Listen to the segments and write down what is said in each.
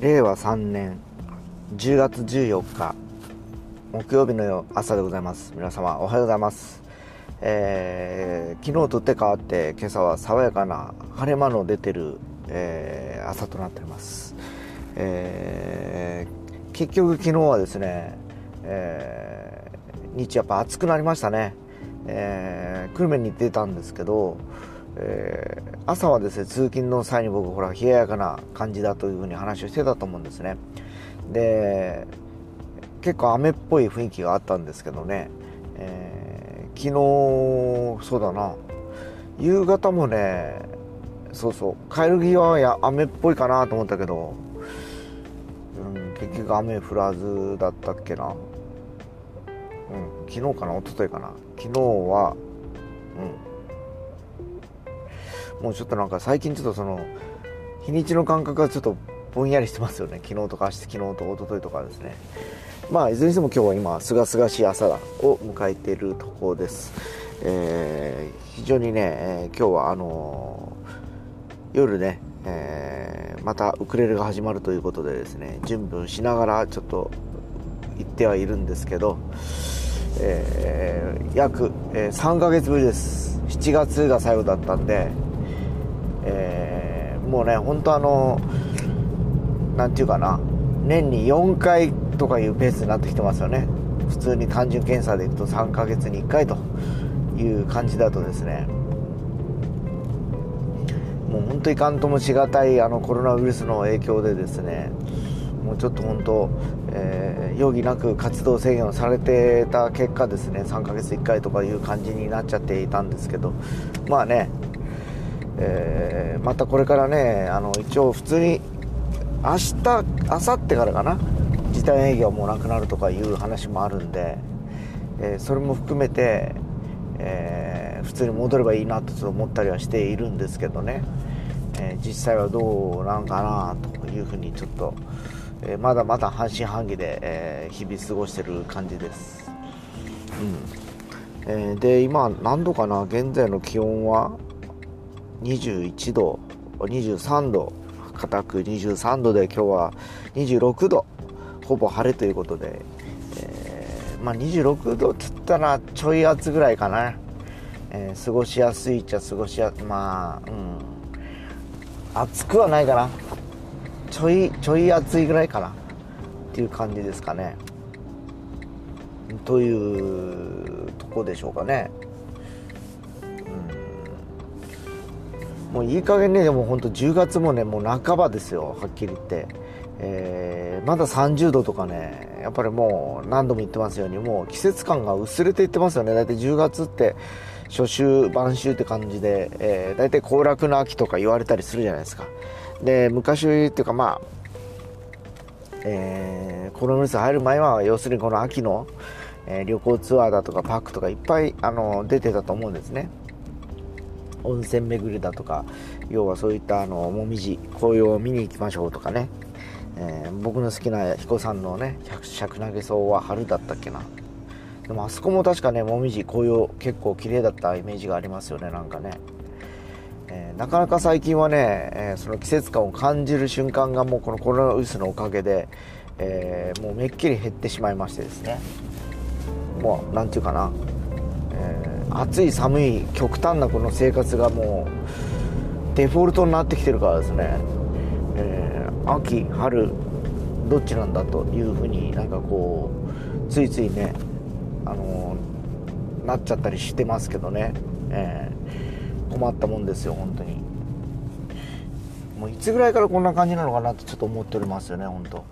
令和3年10月14日木曜日の朝でございます。皆様おはようございます、えー昨日とって変わって今朝は爽やかな晴れ間の出てる、えー朝となっております、えー結局昨日はですね、えー日やっぱ暑くなりましたね、えー久留米に出たんですけど、えー朝はですね通勤の際に僕ほら冷ややかな感じだというふうに話をしてたと思うんですね。で結構雨っぽい雰囲気があったんですけどね、えー昨日そうだな。夕方もねそうそう帰る際はや雨っぽいかなと思ったけど、うん、結局雨降らずだったっけな、うん、昨日かな一昨日かな。昨日はうんもうちょっとなんか最近ちょっとその日にちの感覚がちょっとぼんやりしてますよね。昨日とか明日昨日と一昨日とかですね。まあいずれにしても今日は今すがすがしい朝だを迎えているところです、えー非常にね、えー今日はあのー夜ね、えーまたウクレレが始まるということでですね準備をしながらちょっと行ってはいるんですけど、えー約、え3ヶ月ぶりです。7月が最後だったんで、えーもうね本当あのなんていうかな年に4回とかいうペースになってきてますよね。普通に単純検査でいくと3ヶ月に1回という感じだとですね。もう本当いかんともしがたいあのコロナウイルスの影響でですねもうちょっと本当、えー容疑なく活動制限をされてた結果ですね3ヶ月1回とかいう感じになっちゃっていたんですけどまあね、えーまたこれからねあの一応普通に明日明後日からかな時短営業もなくなるとかいう話もあるんで、えーそれも含めて、えー普通に戻ればいいなとちょっと思ったりはしているんですけどね、え実際はどうなんかなというふうにちょっと、えまだまだ半信半疑で、え日々過ごしてる感じです、うん。えで今何度かな現在の気温は？21度23度固く23度で今日は26度ほぼ晴れということで、えーまあ、26度っつったらちょい暑ぐらいかな、えー過ごしやすいっちゃ過ごしやまあうん。暑くはないかな。ちょいちょい暑いぐらいかな。っていう感じですかね。というとこでしょうかね。もういい加減ねでも本当10月もねもう半ばですよはっきり言って、えーまだ30度とかねやっぱりもう何度も言ってますようにもう季節感が薄れていってますよね。大体10月って初秋晩秋って感じで、えー、大体行楽の秋とか言われたりするじゃないですか。で昔っていうかまあえーコロナウイルス入る前は要するにこの秋の、えー旅行ツアーだとかパックとかいっぱいあの出てたと思うんですね。温泉巡りだとか要はそういったあのもみじ紅葉を見に行きましょうとかね、えー僕の好きな彦さんのね百尺投げ草は春だったっけな。でもあそこも確かねもみじ紅葉結構綺麗だったイメージがありますよねなんかね、えーなかなか最近はね、えーその季節感を感じる瞬間がもうこのコロナウイルスのおかげで、えーもうめっきり減ってしまいましてですね。もうなんていうかな、え暑い寒い極端なこの生活がもうデフォルトになってきてるからですね、えー秋春どっちなんだというふうになんかこうついついねあのーなっちゃったりしてますけどね、えー困ったもんですよ本当に。もういつぐらいからこんな感じなのかなってちょっと思っておりますよね本当。こ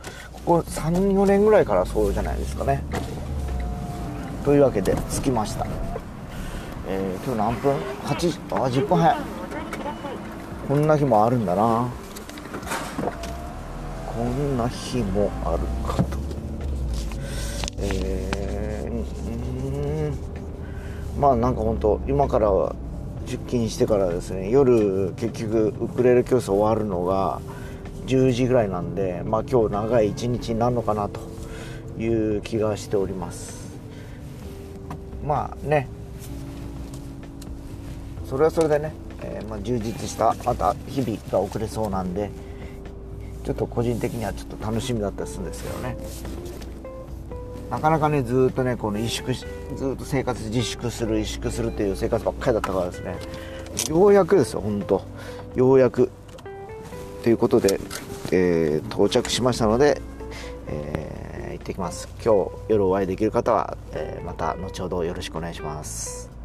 こ34年ぐらいからそうじゃないですかね。というわけで着きました、えー今日何分 ?8 あ10分早い。こんな日もあるんだな。こんな日もあるかと。えー、うんまあなんか本当今からは出勤してからですね夜結局ウクレレ教室終わるのが10時ぐらいなんでまあ今日長い一日になるのかなという気がしております。まあねそれはそれでね、えーまあ、充実したまた日々が遅れそうなんでちょっと個人的にはちょっと楽しみだったりするんですけどね。なかなかねずっとねこの萎縮ずっと生活自粛する萎縮するっていう生活ばっかりだったからですね。ようやくですよ本当。ようやく。ということで、えー、到着しましたので、えー、行ってきます。今日夜お会いできる方は、えー、また後ほどよろしくお願いします。